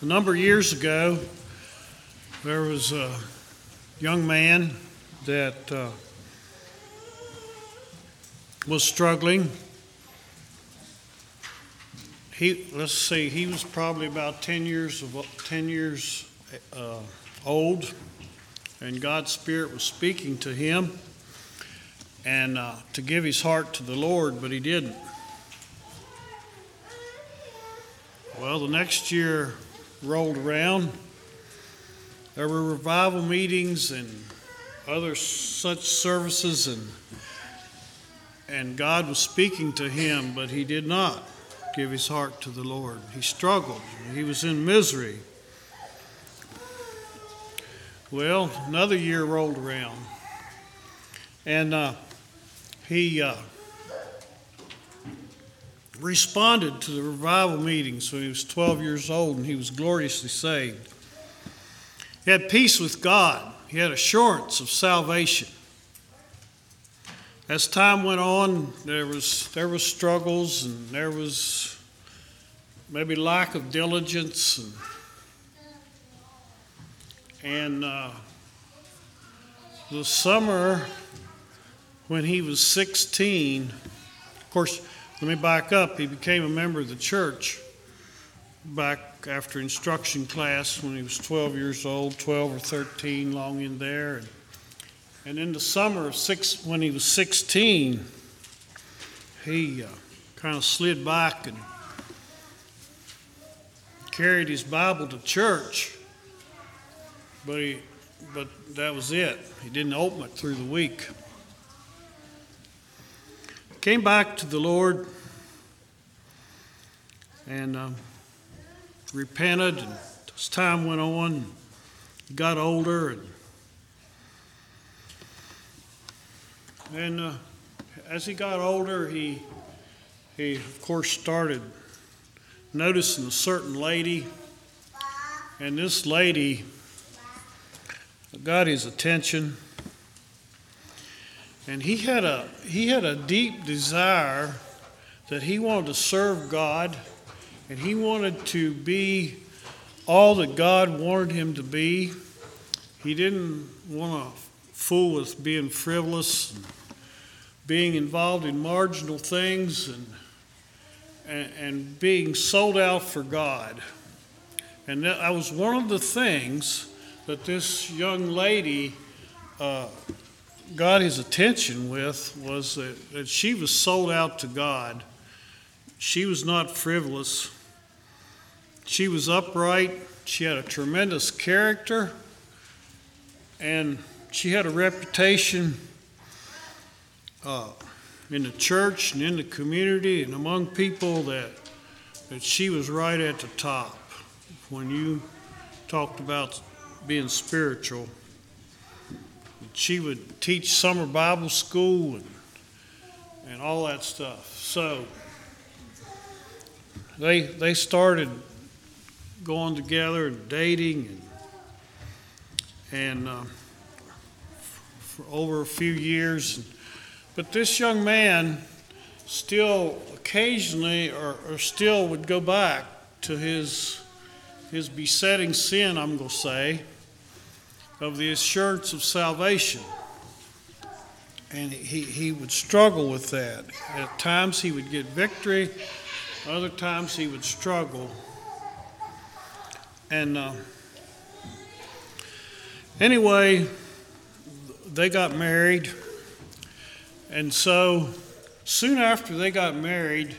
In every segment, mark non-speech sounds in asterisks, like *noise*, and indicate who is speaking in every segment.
Speaker 1: A number of years ago, there was a young man that uh, was struggling. He, let's see, he was probably about 10 years, of, 10 years uh, old, and God's Spirit was speaking to him and uh, to give his heart to the Lord, but he didn't. Well, the next year, rolled around, there were revival meetings and other such services, and, and God was speaking to him, but he did not give his heart to the Lord. He struggled, he was in misery. Well, another year rolled around, and uh, he. Uh, responded to the revival meetings when he was 12 years old and he was gloriously saved. He had peace with God, he had assurance of salvation. As time went on, there was, there was struggles and there was maybe lack of diligence and, and uh, the summer when he was 16 of course let me back up. He became a member of the church back after instruction class when he was 12 years old, 12 or 13, long in there. And, in the summer of six, when he was 16, he uh, kind of slid back and carried his Bible to church, but he, but that was it. He didn't open it through the week came back to the Lord and um, repented. And as time went on, he got older and and uh, as he got older, he he of course started noticing a certain lady, and this lady got his attention. And he had a he had a deep desire that he wanted to serve God and he wanted to be all that God wanted him to be. He didn't want to fool with being frivolous and being involved in marginal things and, and, being sold out for God. And that was one of the things that this young lady uh, got his attention with was that, she was sold out to God. She was not frivolous. She was upright. She had a tremendous character. And she had a reputation uh, in the church and in the community and among people that, that she was right at the top. When you talked about being spiritual, she would teach summer Bible school and and all that stuff. So they they started going together and dating and and uh, for over a few years. But this young man still occasionally or, or still would go back to his his besetting sin. I'm gonna say of the assurance of salvation. And he, he would struggle with that. At times he would get victory, other times he would struggle. And uh, anyway, they got married. And so soon after they got married,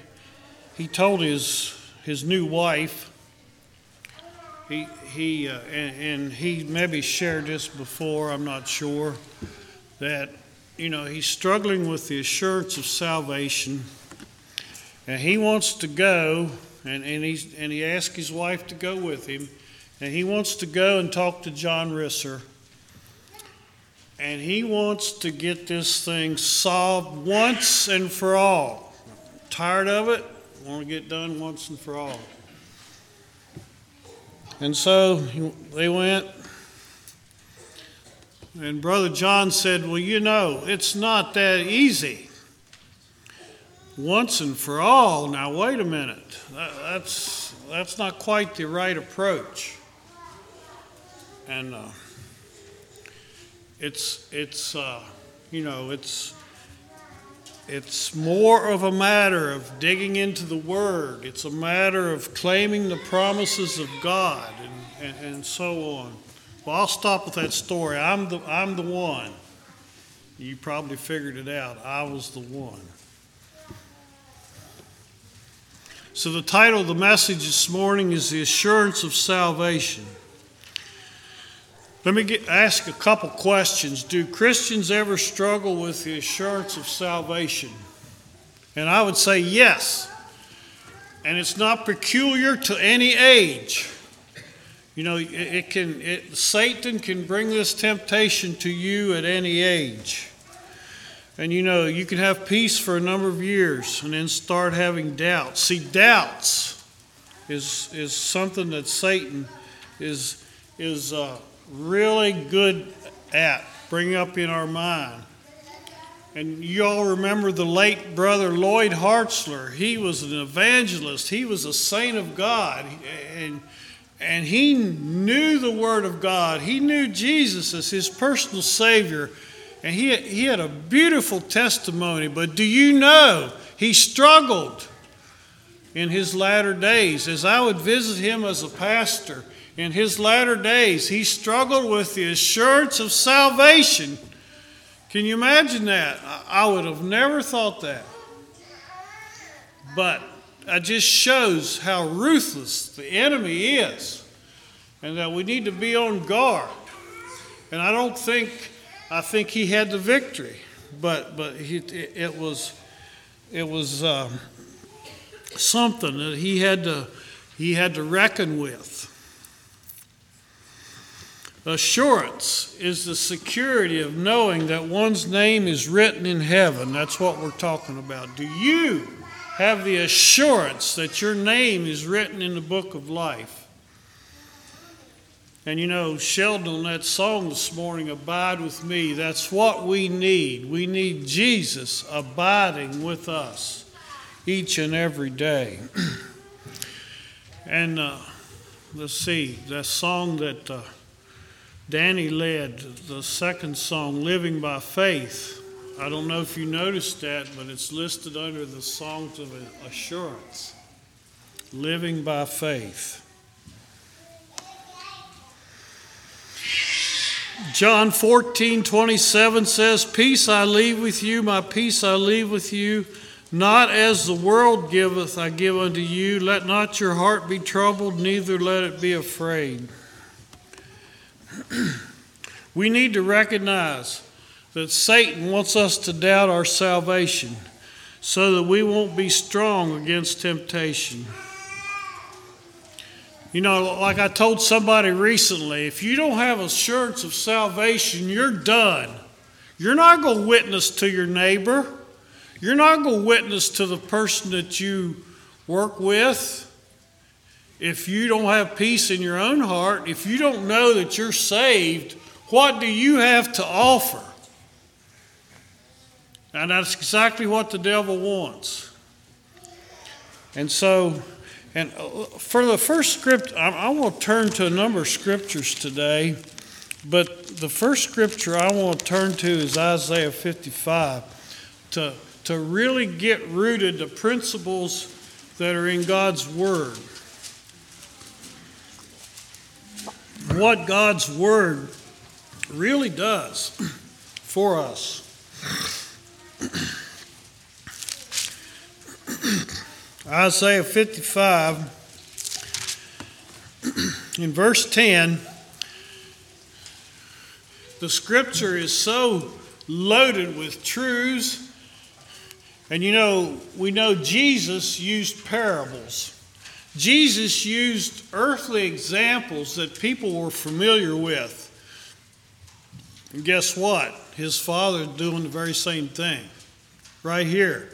Speaker 1: he told his, his new wife, he he uh, and, and, he maybe shared this before i'm not sure that you know he's struggling with the assurance of salvation and he wants to go and, and he's and he asked his wife to go with him and he wants to go and talk to john risser and he wants to get this thing solved once and for all tired of it want to get done once and for all and so they went. And Brother John said, Well, you know, it's not that easy. Once and for all. Now, wait a minute. that's, that's not quite the right approach. And uh, it's, it's uh, you know, it's it's more of a matter of digging into the Word. It's a matter of claiming the promises of God and, and, and so on. Well, I'll stop with that story. I'm the, I'm the one. You probably figured it out. I was the one. So, the title of the message this morning is The Assurance of Salvation. Let me get, ask a couple questions. Do Christians ever struggle with the assurance of salvation? And I would say yes. And it's not peculiar to any age. You know, it, it can it, Satan can bring this temptation to you at any age. And you know, you can have peace for a number of years and then start having doubts. See, doubts is is something that Satan is is uh, really good at bringing up in our mind. And you all remember the late brother Lloyd Hartzler. He was an evangelist, he was a saint of God. And, and he knew the Word of God, he knew Jesus as his personal Savior. And he, he had a beautiful testimony. But do you know he struggled in his latter days? As I would visit him as a pastor, in his latter days, he struggled with the assurance of salvation. Can you imagine that? I would have never thought that. But it just shows how ruthless the enemy is and that we need to be on guard. And I don't think, I think he had the victory, but, but he, it, it was, it was um, something that he had, to, he had to reckon with. Assurance is the security of knowing that one's name is written in heaven. That's what we're talking about. Do you have the assurance that your name is written in the book of life? And you know, Sheldon, that song this morning, Abide with Me, that's what we need. We need Jesus abiding with us each and every day. *clears throat* and uh, let's see, that song that. Uh, Danny led the second song, Living by Faith. I don't know if you noticed that, but it's listed under the Songs of Assurance. Living by Faith. John 14, 27 says, Peace I leave with you, my peace I leave with you. Not as the world giveth, I give unto you. Let not your heart be troubled, neither let it be afraid. *clears throat* we need to recognize that Satan wants us to doubt our salvation so that we won't be strong against temptation. You know, like I told somebody recently, if you don't have assurance of salvation, you're done. You're not going to witness to your neighbor. You're not going to witness to the person that you work with if you don't have peace in your own heart, if you don't know that you're saved, what do you have to offer? And that's exactly what the devil wants. And so, and uh, for the first script, I, I want to turn to a number of scriptures today, but the first scripture I want to turn to is Isaiah 55 to, to really get rooted the principles that are in God's Word. what God's Word really does for us. Isaiah 55, in verse 10, the scripture is so loaded with truths. And you know, we know Jesus used parables. Jesus used earthly examples that people were familiar with. And guess what? His father doing the very same thing right here.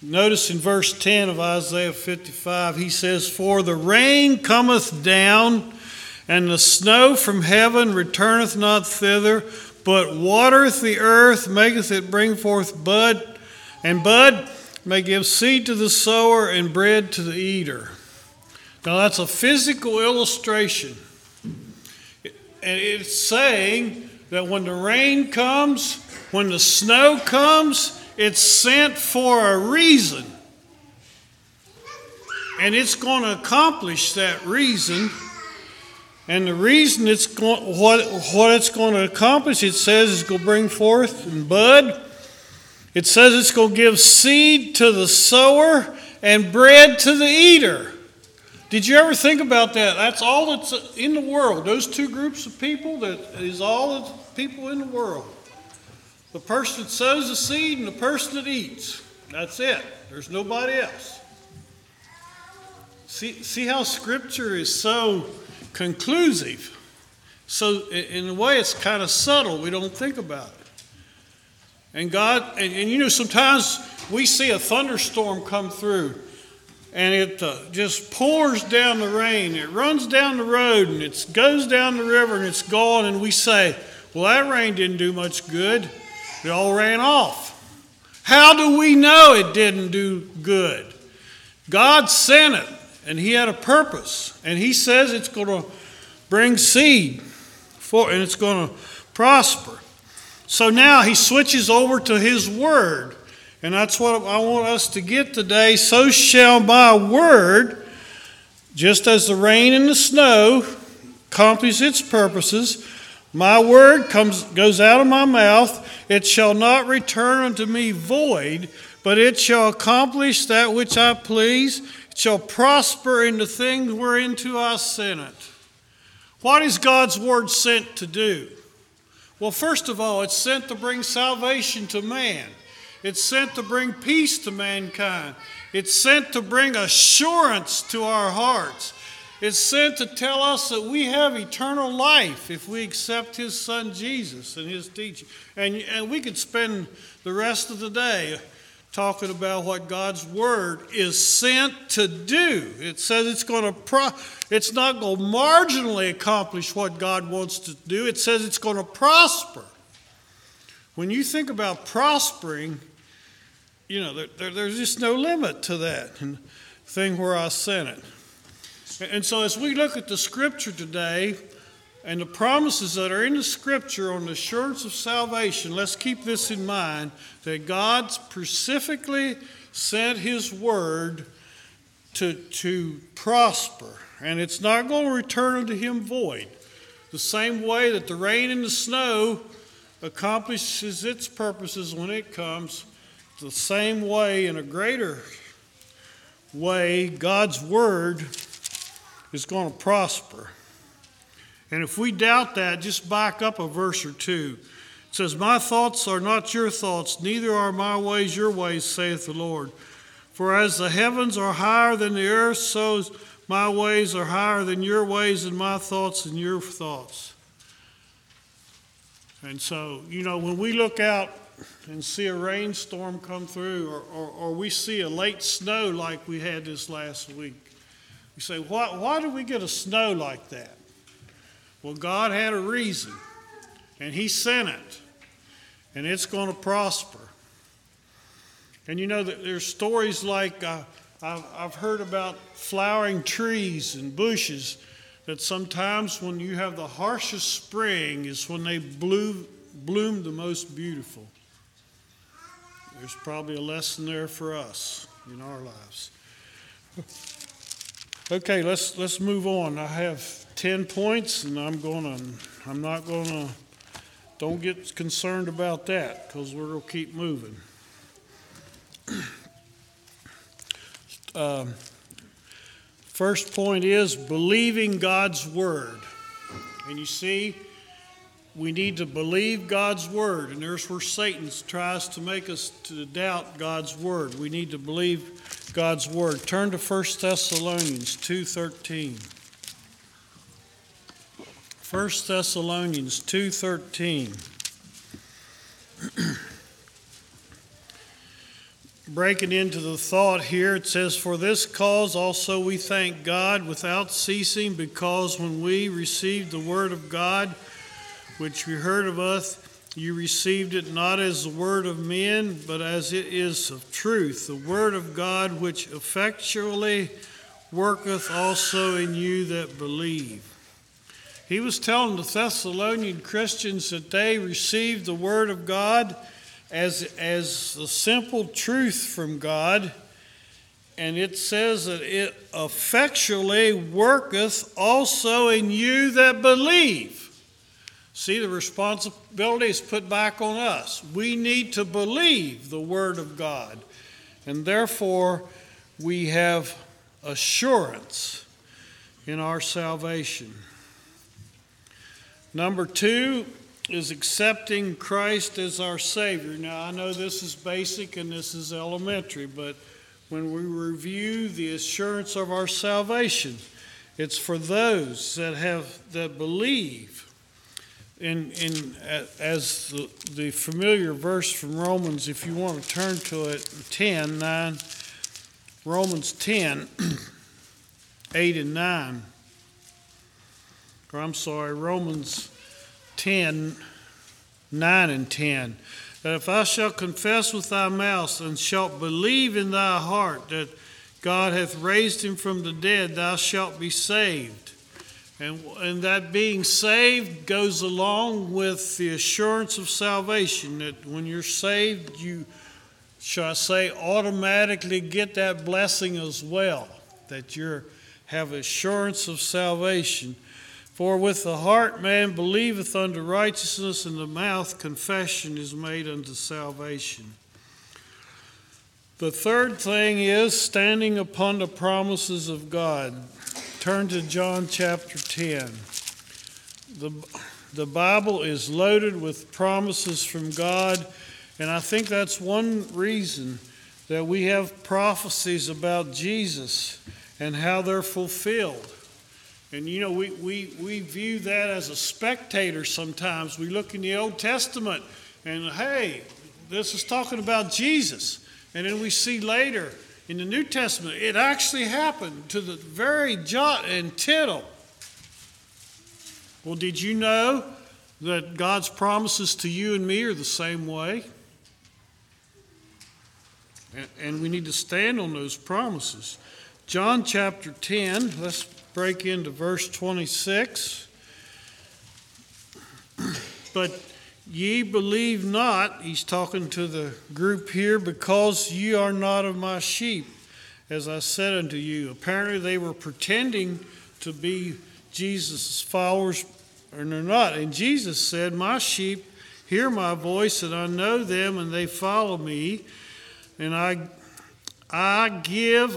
Speaker 1: Notice in verse 10 of Isaiah 55, he says, For the rain cometh down, and the snow from heaven returneth not thither, but watereth the earth, maketh it bring forth bud, and bud may give seed to the sower and bread to the eater. Now, that's a physical illustration. And it's saying that when the rain comes, when the snow comes, it's sent for a reason. And it's going to accomplish that reason. And the reason it's going, what, what it's going to accomplish, it says, is going to bring forth and bud it says it's going to give seed to the sower and bread to the eater. Did you ever think about that? That's all that's in the world. Those two groups of people, that is all the people in the world. The person that sows the seed and the person that eats. That's it. There's nobody else. See, see how Scripture is so conclusive. So, in a way, it's kind of subtle. We don't think about it. And God, and, and you know, sometimes we see a thunderstorm come through and it uh, just pours down the rain. It runs down the road and it goes down the river and it's gone. And we say, well, that rain didn't do much good. It all ran off. How do we know it didn't do good? God sent it and He had a purpose. And He says it's going to bring seed for, and it's going to prosper. So now he switches over to his word. And that's what I want us to get today. So shall my word, just as the rain and the snow accomplish its purposes, my word comes, goes out of my mouth. It shall not return unto me void, but it shall accomplish that which I please. It shall prosper in the things to I sent it. What is God's word sent to do? Well, first of all, it's sent to bring salvation to man. It's sent to bring peace to mankind. It's sent to bring assurance to our hearts. It's sent to tell us that we have eternal life if we accept His Son Jesus and His teaching. And, and we could spend the rest of the day talking about what God's word is sent to do. It says it's going to pro- it's not going to marginally accomplish what God wants to do. It says it's going to prosper. When you think about prospering, you know, there, there, there's just no limit to that thing where I sent it. And so as we look at the scripture today, and the promises that are in the scripture on the assurance of salvation, let's keep this in mind that God specifically sent his word to, to prosper, and it's not going to return unto him void. The same way that the rain and the snow accomplishes its purposes when it comes, the same way, in a greater way, God's word is going to prosper. And if we doubt that, just back up a verse or two. It says, My thoughts are not your thoughts, neither are my ways your ways, saith the Lord. For as the heavens are higher than the earth, so my ways are higher than your ways, and my thoughts than your thoughts. And so, you know, when we look out and see a rainstorm come through, or, or, or we see a late snow like we had this last week, we say, why, why did we get a snow like that? Well, God had a reason, and He sent it, and it's going to prosper. And you know that there's stories like uh, I've heard about flowering trees and bushes. That sometimes when you have the harshest spring is when they bloom, bloom the most beautiful. There's probably a lesson there for us in our lives. *laughs* Okay, let's let's move on. I have 10 points, and I'm going to, I'm not going to, don't get concerned about that because we're going to keep moving. *clears throat* um, first point is believing God's word. And you see, we need to believe God's word, and there's where Satan tries to make us to doubt God's word. We need to believe God's word. Turn to 1 Thessalonians 2:13. 1 Thessalonians 2:13 *clears throat* Breaking into the thought here it says for this cause also we thank God without ceasing because when we received the word of God which we heard of us you received it not as the word of men but as it is of truth the word of God which effectually worketh also in you that believe he was telling the Thessalonian Christians that they received the Word of God as, as the simple truth from God. And it says that it effectually worketh also in you that believe. See, the responsibility is put back on us. We need to believe the Word of God, and therefore we have assurance in our salvation. Number two is accepting Christ as our Savior. Now, I know this is basic and this is elementary, but when we review the assurance of our salvation, it's for those that have that believe. In, in as the, the familiar verse from Romans, if you want to turn to it, 10, 9, Romans 10, *clears throat* 8 and 9 or I'm sorry, Romans 10 9 and 10. That if I shall confess with thy mouth and shalt believe in thy heart that God hath raised him from the dead, thou shalt be saved. And, and that being saved goes along with the assurance of salvation that when you're saved, you, shall I say, automatically get that blessing as well, that you have assurance of salvation. For with the heart man believeth unto righteousness, and the mouth confession is made unto salvation. The third thing is standing upon the promises of God. Turn to John chapter 10. The, the Bible is loaded with promises from God, and I think that's one reason that we have prophecies about Jesus and how they're fulfilled. And you know, we, we, we view that as a spectator sometimes. We look in the Old Testament and, hey, this is talking about Jesus. And then we see later in the New Testament, it actually happened to the very jot and tittle. Well, did you know that God's promises to you and me are the same way? And, and we need to stand on those promises. John chapter 10, let's break into verse 26. but ye believe not, he's talking to the group here, because ye are not of my sheep, as I said unto you. Apparently, they were pretending to be Jesus' followers, and they're not. And Jesus said, My sheep hear my voice, and I know them, and they follow me. And I, I give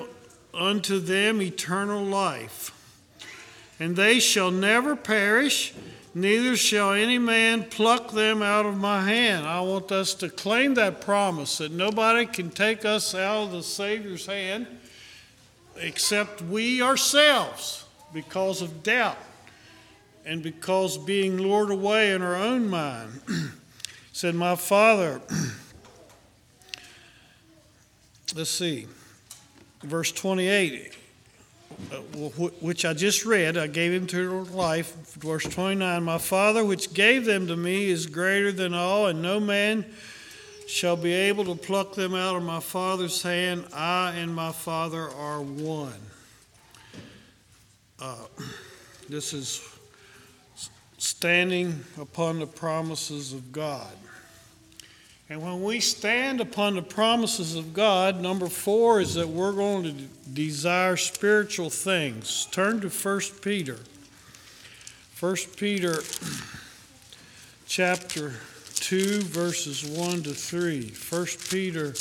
Speaker 1: unto them eternal life and they shall never perish, neither shall any man pluck them out of my hand. I want us to claim that promise that nobody can take us out of the Savior's hand except we ourselves because of doubt and because being lured away in our own mind. *clears throat* said, My father, *clears throat* let's see, verse 28 uh, which I just read, I gave him to life. Verse 29 My Father, which gave them to me, is greater than all, and no man shall be able to pluck them out of my Father's hand. I and my Father are one. Uh, this is standing upon the promises of God. And when we stand upon the promises of God, number four is that we're going to desire spiritual things. Turn to 1 Peter. 1 Peter *clears throat* chapter 2, verses 1 to 3. 1 Peter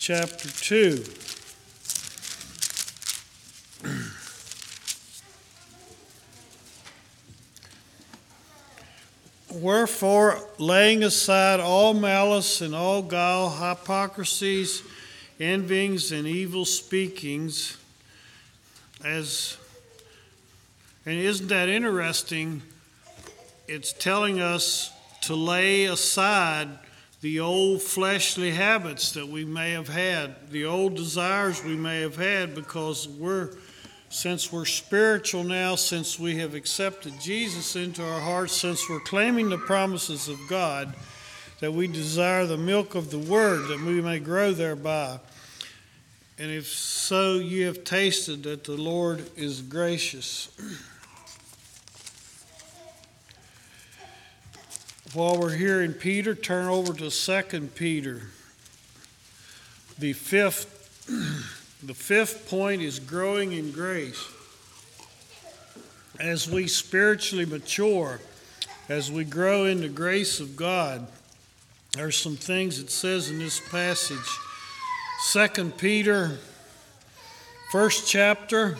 Speaker 1: chapter 2. Wherefore, laying aside all malice and all guile, hypocrisies, envyings, and evil speakings, as and isn't that interesting? It's telling us to lay aside the old fleshly habits that we may have had, the old desires we may have had, because we're since we're spiritual now, since we have accepted Jesus into our hearts, since we're claiming the promises of God, that we desire the milk of the Word, that we may grow thereby. And if so, you have tasted that the Lord is gracious. While we're here in Peter, turn over to 2 Peter, the fifth. *clears throat* The fifth point is growing in grace. As we spiritually mature, as we grow in the grace of God, there are some things it says in this passage. Second Peter, first chapter.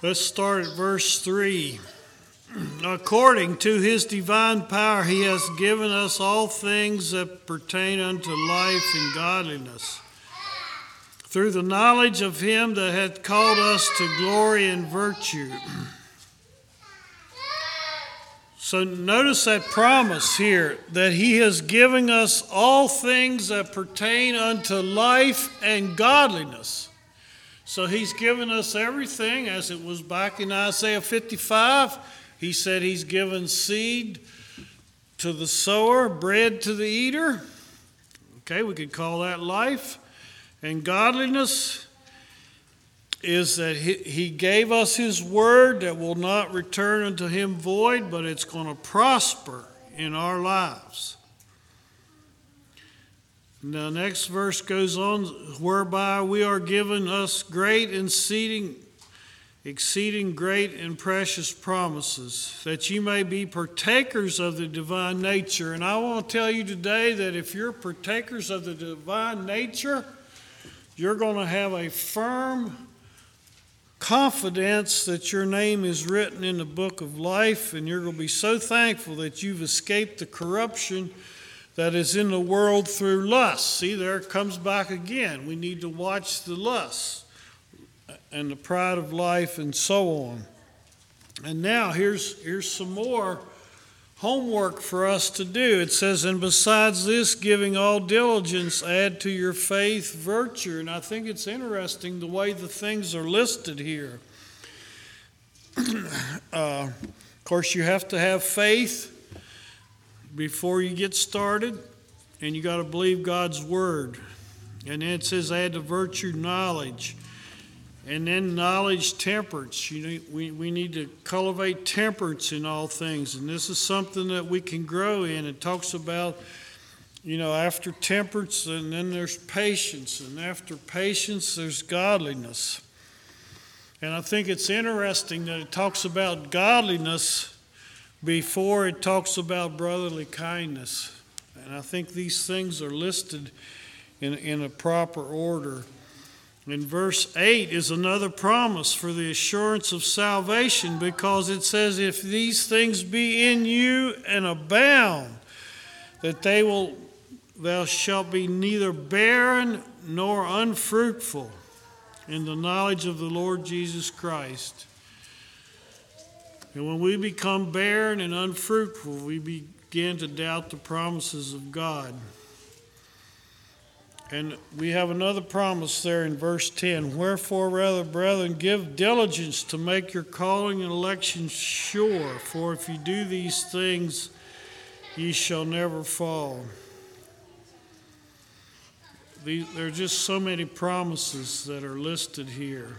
Speaker 1: Let's start at verse 3. *clears throat* According to his divine power, he has given us all things that pertain unto life and godliness through the knowledge of him that hath called us to glory and virtue. So notice that promise here that he has given us all things that pertain unto life and godliness. So he's given us everything as it was back in Isaiah 55. He said he's given seed to the sower, bread to the eater. Okay, we could call that life. And godliness is that he, he gave us His word that will not return unto Him void, but it's going to prosper in our lives. Now, next verse goes on, whereby we are given us great and exceeding, exceeding great and precious promises, that you may be partakers of the divine nature. And I want to tell you today that if you're partakers of the divine nature, you're going to have a firm confidence that your name is written in the book of life, and you're going to be so thankful that you've escaped the corruption that is in the world through lust. See, there it comes back again. We need to watch the lust and the pride of life and so on. And now here's here's some more homework for us to do. It says, And besides this, giving all diligence, add to your faith virtue. And I think it's interesting the way the things are listed here. *clears throat* uh, of course, you have to have faith before you get started, and you got to believe God's word. And then it says, add to virtue knowledge. And then knowledge, temperance. You know, we, we need to cultivate temperance in all things. And this is something that we can grow in. It talks about, you know, after temperance, and then there's patience. And after patience, there's godliness. And I think it's interesting that it talks about godliness before it talks about brotherly kindness. And I think these things are listed in, in a proper order. In verse 8 is another promise for the assurance of salvation because it says, If these things be in you and abound, that they will, thou shalt be neither barren nor unfruitful in the knowledge of the Lord Jesus Christ. And when we become barren and unfruitful, we begin to doubt the promises of God. And we have another promise there in verse 10 Wherefore, rather, brethren, give diligence to make your calling and election sure, for if you do these things, ye shall never fall. there are just so many promises that are listed here.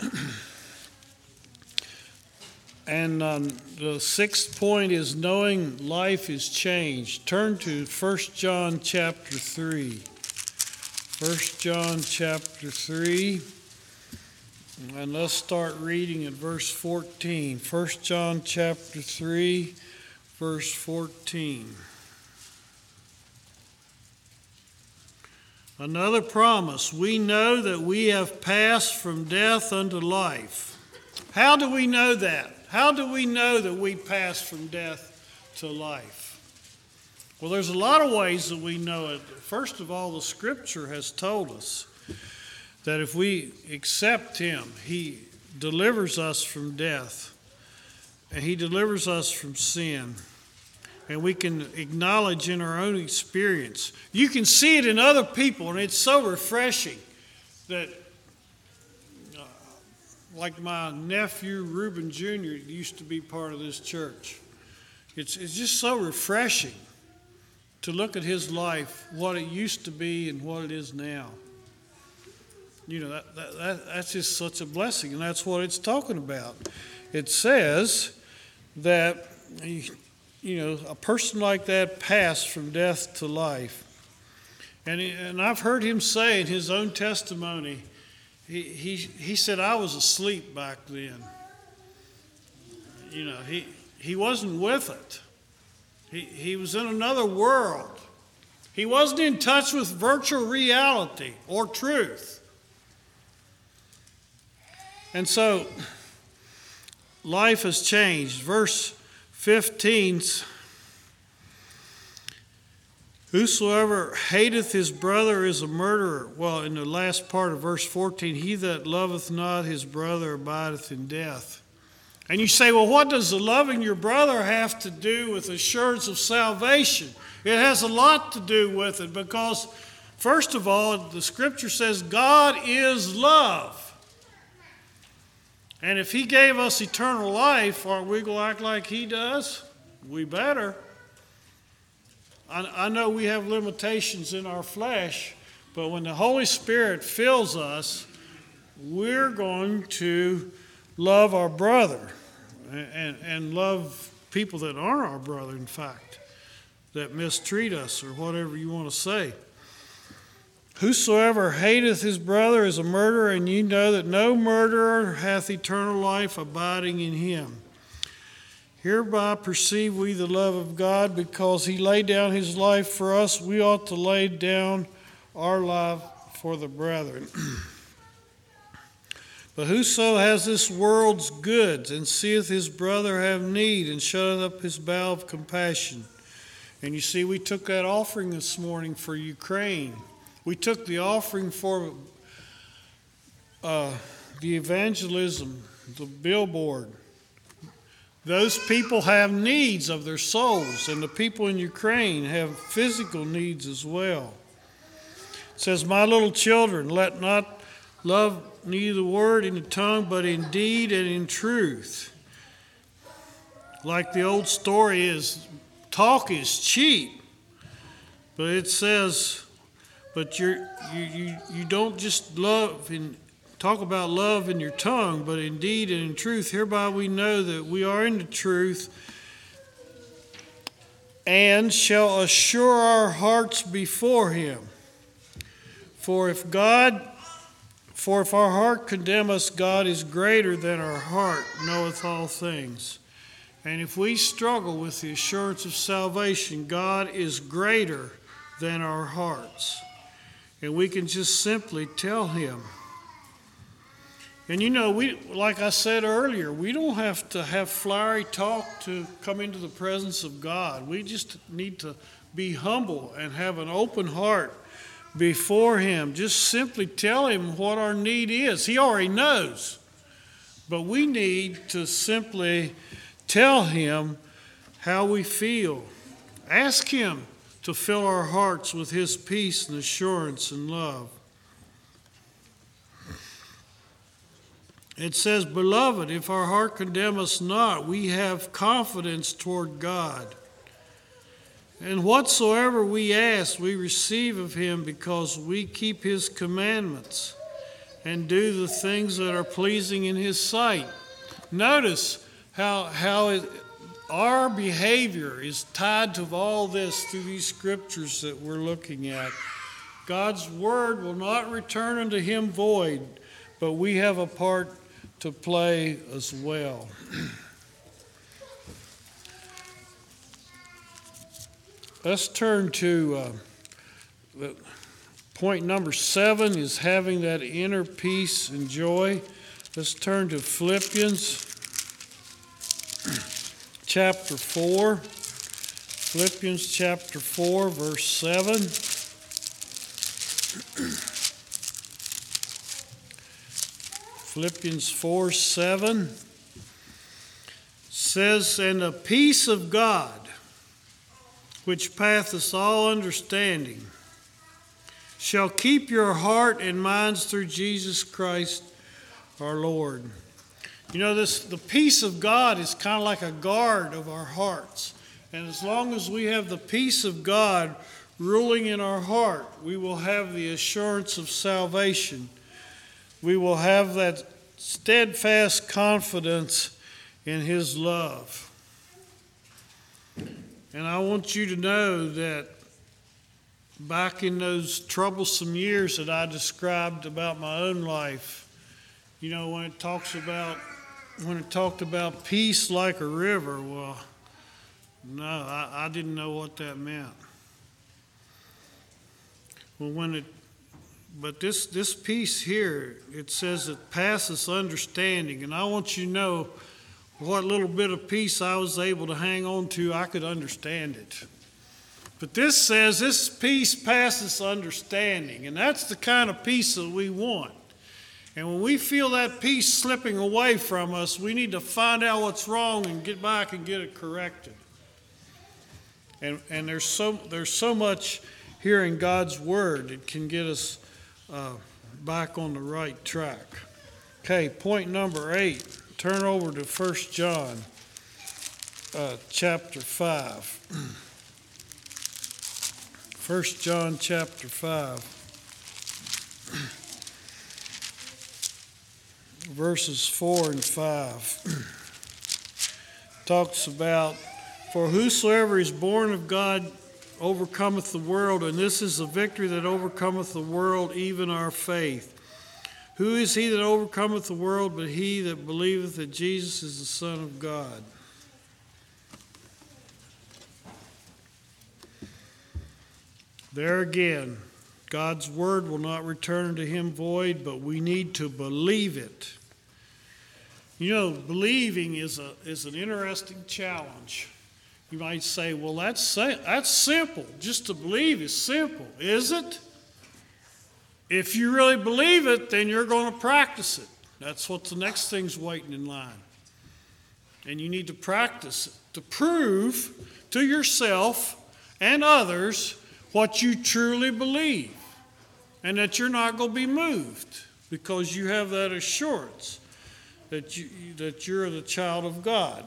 Speaker 1: *clears throat* And um, the sixth point is knowing life is changed. Turn to 1 John chapter 3. 1 John chapter 3. And let's start reading at verse 14. 1 John chapter 3, verse 14. Another promise. We know that we have passed from death unto life. How do we know that? How do we know that we passed from death to life? Well, there's a lot of ways that we know it. First of all, the scripture has told us that if we accept him, he delivers us from death and he delivers us from sin. And we can acknowledge in our own experience. You can see it in other people, and it's so refreshing that like my nephew Reuben Jr. used to be part of this church. It's, it's just so refreshing to look at his life, what it used to be and what it is now. You know, that, that, that that's just such a blessing, and that's what it's talking about. It says that, you know, a person like that passed from death to life. And, he, and I've heard him say in his own testimony, he, he, he said, I was asleep back then. You know, he, he wasn't with it, he, he was in another world. He wasn't in touch with virtual reality or truth. And so life has changed. Verse 15 Whosoever hateth his brother is a murderer. Well, in the last part of verse 14, he that loveth not his brother abideth in death. And you say, well, what does the loving your brother have to do with assurance of salvation? It has a lot to do with it because, first of all, the scripture says God is love. And if he gave us eternal life, aren't we going to act like he does? We better. I, I know we have limitations in our flesh, but when the Holy Spirit fills us, we're going to love our brother and, and love people that are our brother, in fact, that mistreat us or whatever you want to say. Whosoever hateth his brother is a murderer, and you know that no murderer hath eternal life abiding in him. Hereby perceive we the love of God because he laid down his life for us. We ought to lay down our life for the brethren. *clears throat* but whoso has this world's goods and seeth his brother have need and shutteth up his bow of compassion. And you see, we took that offering this morning for Ukraine. We took the offering for uh, the evangelism, the billboard those people have needs of their souls, and the people in Ukraine have physical needs as well. It says, My little children, let not love neither word in the tongue, but in deed and in truth. Like the old story is, talk is cheap. But it says, but you you, you, you don't just love in talk about love in your tongue, but indeed and in truth, hereby we know that we are in the truth and shall assure our hearts before him. For if God for if our heart condemn us, God is greater than our heart, knoweth all things. And if we struggle with the assurance of salvation, God is greater than our hearts. And we can just simply tell Him, and you know, we like I said earlier, we don't have to have flowery talk to come into the presence of God. We just need to be humble and have an open heart before him. Just simply tell him what our need is. He already knows. But we need to simply tell him how we feel. Ask him to fill our hearts with his peace and assurance and love. It says, Beloved, if our heart condemn us not, we have confidence toward God. And whatsoever we ask, we receive of him because we keep his commandments and do the things that are pleasing in his sight. Notice how, how it, our behavior is tied to all this through these scriptures that we're looking at. God's word will not return unto him void, but we have a part to play as well. Let's turn to uh, point number seven is having that inner peace and joy. Let's turn to Philippians *clears throat* chapter 4. Philippians chapter 4, verse 7. *clears throat* Philippians 4 7 says, And the peace of God, which passeth all understanding, shall keep your heart and minds through Jesus Christ our Lord. You know, this the peace of God is kind of like a guard of our hearts. And as long as we have the peace of God ruling in our heart, we will have the assurance of salvation we will have that steadfast confidence in His love. And I want you to know that back in those troublesome years that I described about my own life, you know, when it talks about when it talked about peace like a river, well, no, I, I didn't know what that meant. Well, when it but this, this piece here, it says it passes understanding. And I want you to know what little bit of peace I was able to hang on to, I could understand it. But this says this peace passes understanding. And that's the kind of peace that we want. And when we feel that peace slipping away from us, we need to find out what's wrong and get back and get it corrected. And, and there's, so, there's so much here in God's Word that can get us uh, back on the right track. Okay, point number eight. Turn over to First John uh, chapter 5. 1 *clears throat* John chapter 5, *clears throat* verses 4 and 5, *clears throat* talks about For whosoever is born of God overcometh the world, and this is the victory that overcometh the world, even our faith. Who is he that overcometh the world but he that believeth that Jesus is the Son of God? There again, God's word will not return to him void, but we need to believe it. You know, believing is, a, is an interesting challenge. You might say, well, that's, that's simple. Just to believe is simple, is it? If you really believe it, then you're going to practice it. That's what the next thing's waiting in line. And you need to practice it to prove to yourself and others what you truly believe and that you're not going to be moved because you have that assurance that, you, that you're the child of God.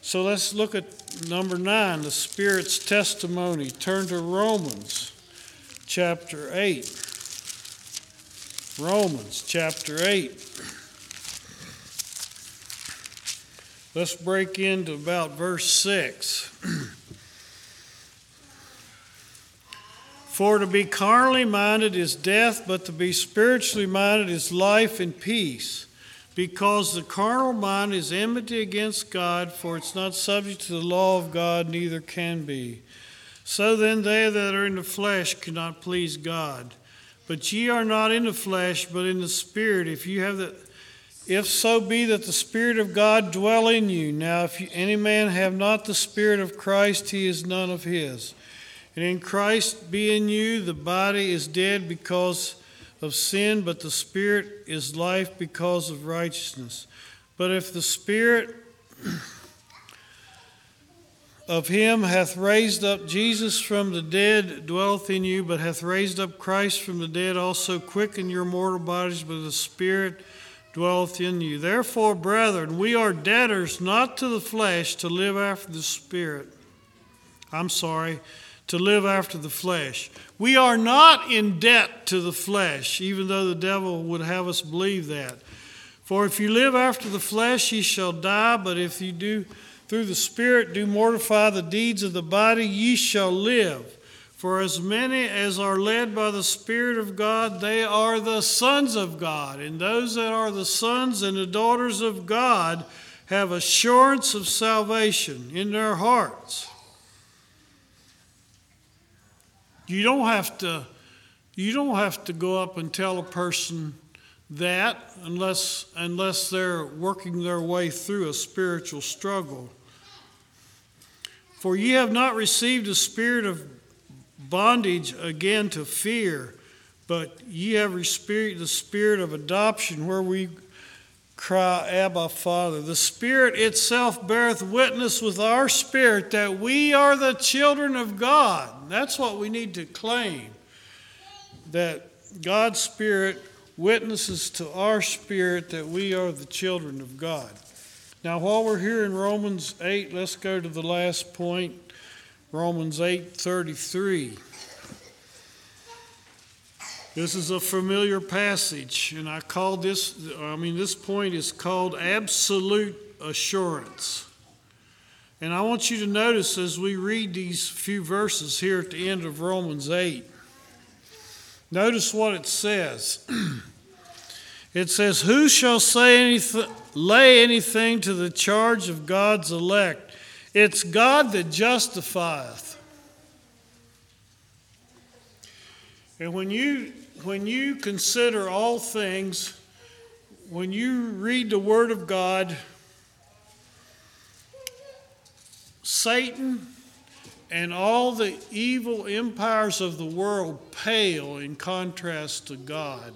Speaker 1: So let's look at number nine, the Spirit's testimony. Turn to Romans chapter 8. Romans chapter 8. Let's break into about verse 6. *clears throat* For to be carnally minded is death, but to be spiritually minded is life and peace because the carnal mind is enmity against God, for it's not subject to the law of God, neither can be. So then, they that are in the flesh cannot please God. But ye are not in the flesh, but in the Spirit, if you have the if so be that the Spirit of God dwell in you. Now, if you, any man have not the Spirit of Christ, he is none of his. And in Christ be in you, the body is dead because of sin, but the Spirit is life because of righteousness. But if the Spirit *clears throat* of him hath raised up Jesus from the dead dwelleth in you, but hath raised up Christ from the dead also quicken your mortal bodies But the Spirit dwelleth in you. Therefore, brethren, we are debtors not to the flesh to live after the Spirit. I'm sorry to live after the flesh. We are not in debt to the flesh, even though the devil would have us believe that. For if you live after the flesh, ye shall die, but if you do through the Spirit do mortify the deeds of the body, ye shall live. For as many as are led by the Spirit of God, they are the sons of God. And those that are the sons and the daughters of God have assurance of salvation in their hearts. You don't have to you don't have to go up and tell a person that unless unless they're working their way through a spiritual struggle. For ye have not received a spirit of bondage again to fear, but ye have received the spirit of adoption where we cry, Abba, Father. The Spirit itself beareth witness with our spirit that we are the children of God. That's what we need to claim that God's Spirit witnesses to our spirit that we are the children of God. Now, while we're here in Romans 8, let's go to the last point Romans 8 33. This is a familiar passage, and I call this, I mean, this point is called absolute assurance. And I want you to notice as we read these few verses here at the end of Romans 8, notice what it says. *clears throat* it says, Who shall say anything, lay anything to the charge of God's elect? It's God that justifieth. And when you when you consider all things, when you read the Word of God, Satan and all the evil empires of the world pale in contrast to God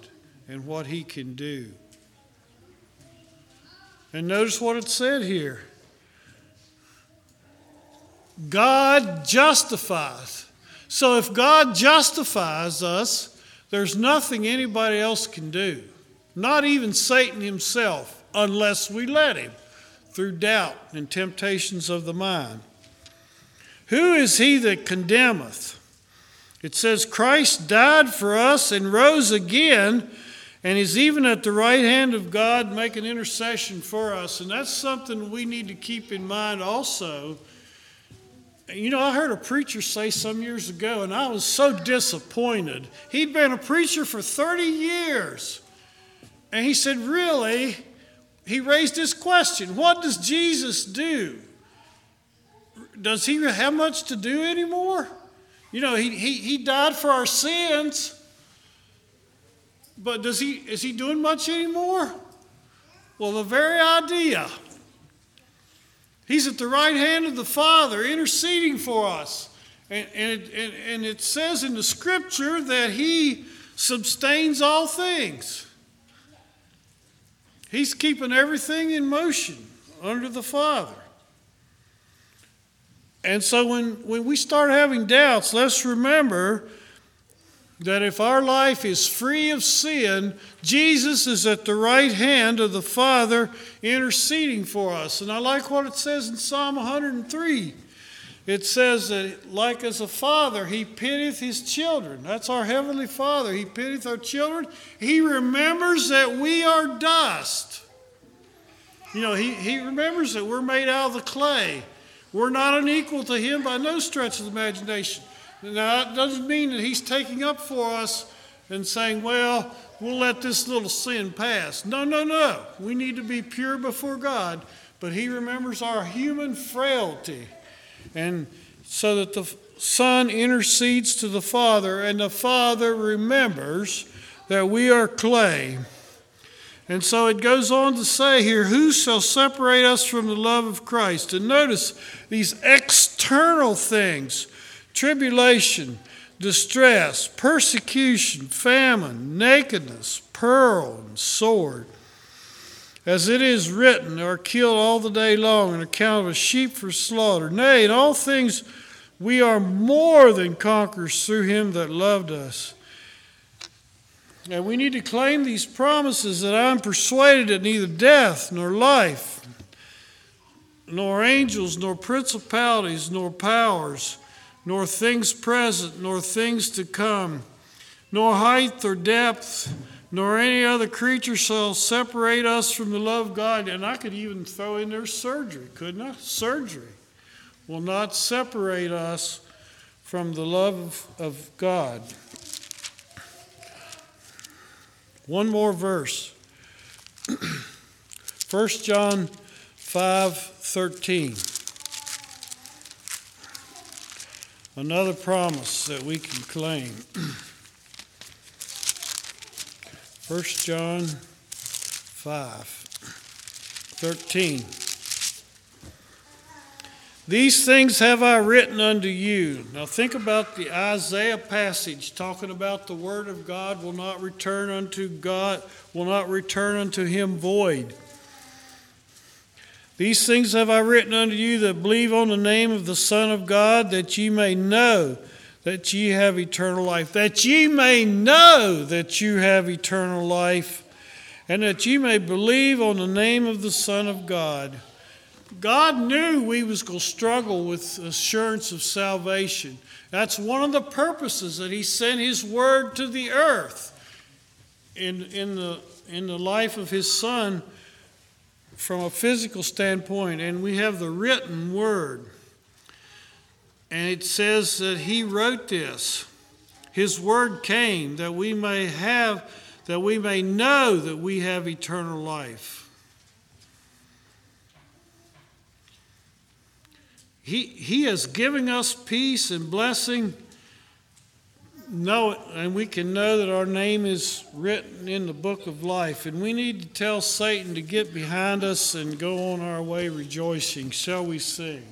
Speaker 1: and what he can do. And notice what it said here God justifieth. So if God justifies us, there's nothing anybody else can do, not even Satan himself, unless we let him through doubt and temptations of the mind. Who is he that condemneth? It says, Christ died for us and rose again, and is even at the right hand of God making intercession for us. And that's something we need to keep in mind also you know, I heard a preacher say some years ago, and I was so disappointed. He'd been a preacher for 30 years. And he said, Really? He raised this question What does Jesus do? Does he have much to do anymore? You know, he, he, he died for our sins, but does he, is he doing much anymore? Well, the very idea He's at the right hand of the Father interceding for us. And, and, and, and it says in the scripture that He sustains all things. He's keeping everything in motion under the Father. And so when, when we start having doubts, let's remember that if our life is free of sin, Jesus is at the right hand of the Father interceding for us. And I like what it says in Psalm 103. It says that, like as a father, he pitieth his children. That's our heavenly Father. He pitieth our children. He remembers that we are dust. You know, he, he remembers that we're made out of the clay. We're not unequal to him by no stretch of the imagination. Now, that doesn't mean that he's taking up for us and saying, well, we'll let this little sin pass. No, no, no. We need to be pure before God, but he remembers our human frailty. And so that the Son intercedes to the Father, and the Father remembers that we are clay. And so it goes on to say here, Who shall separate us from the love of Christ? And notice these external things tribulation, distress, persecution, famine, nakedness, peril, and sword. As it is written, are killed all the day long on account of a sheep for slaughter. Nay, in all things we are more than conquerors through him that loved us. And we need to claim these promises that I'm persuaded that neither death nor life, nor angels, nor principalities, nor powers nor things present, nor things to come, nor height or depth, nor any other creature shall separate us from the love of God. And I could even throw in there surgery, couldn't I? Surgery will not separate us from the love of God. One more verse. 1 *clears throat* John 5 13. Another promise that we can claim. 1 John 5 13. These things have I written unto you. Now think about the Isaiah passage talking about the word of God will not return unto God, will not return unto him void. These things have I written unto you that believe on the name of the Son of God, that ye may know that ye have eternal life, that ye may know that you have eternal life, and that ye may believe on the name of the Son of God. God knew we was going to struggle with assurance of salvation. That's one of the purposes that he sent his word to the earth in, in, the, in the life of his son from a physical standpoint, and we have the written word. And it says that he wrote this. His word came that we may have, that we may know that we have eternal life. He, he is giving us peace and blessing know it and we can know that our name is written in the book of life. And we need to tell Satan to get behind us and go on our way rejoicing. Shall we sing?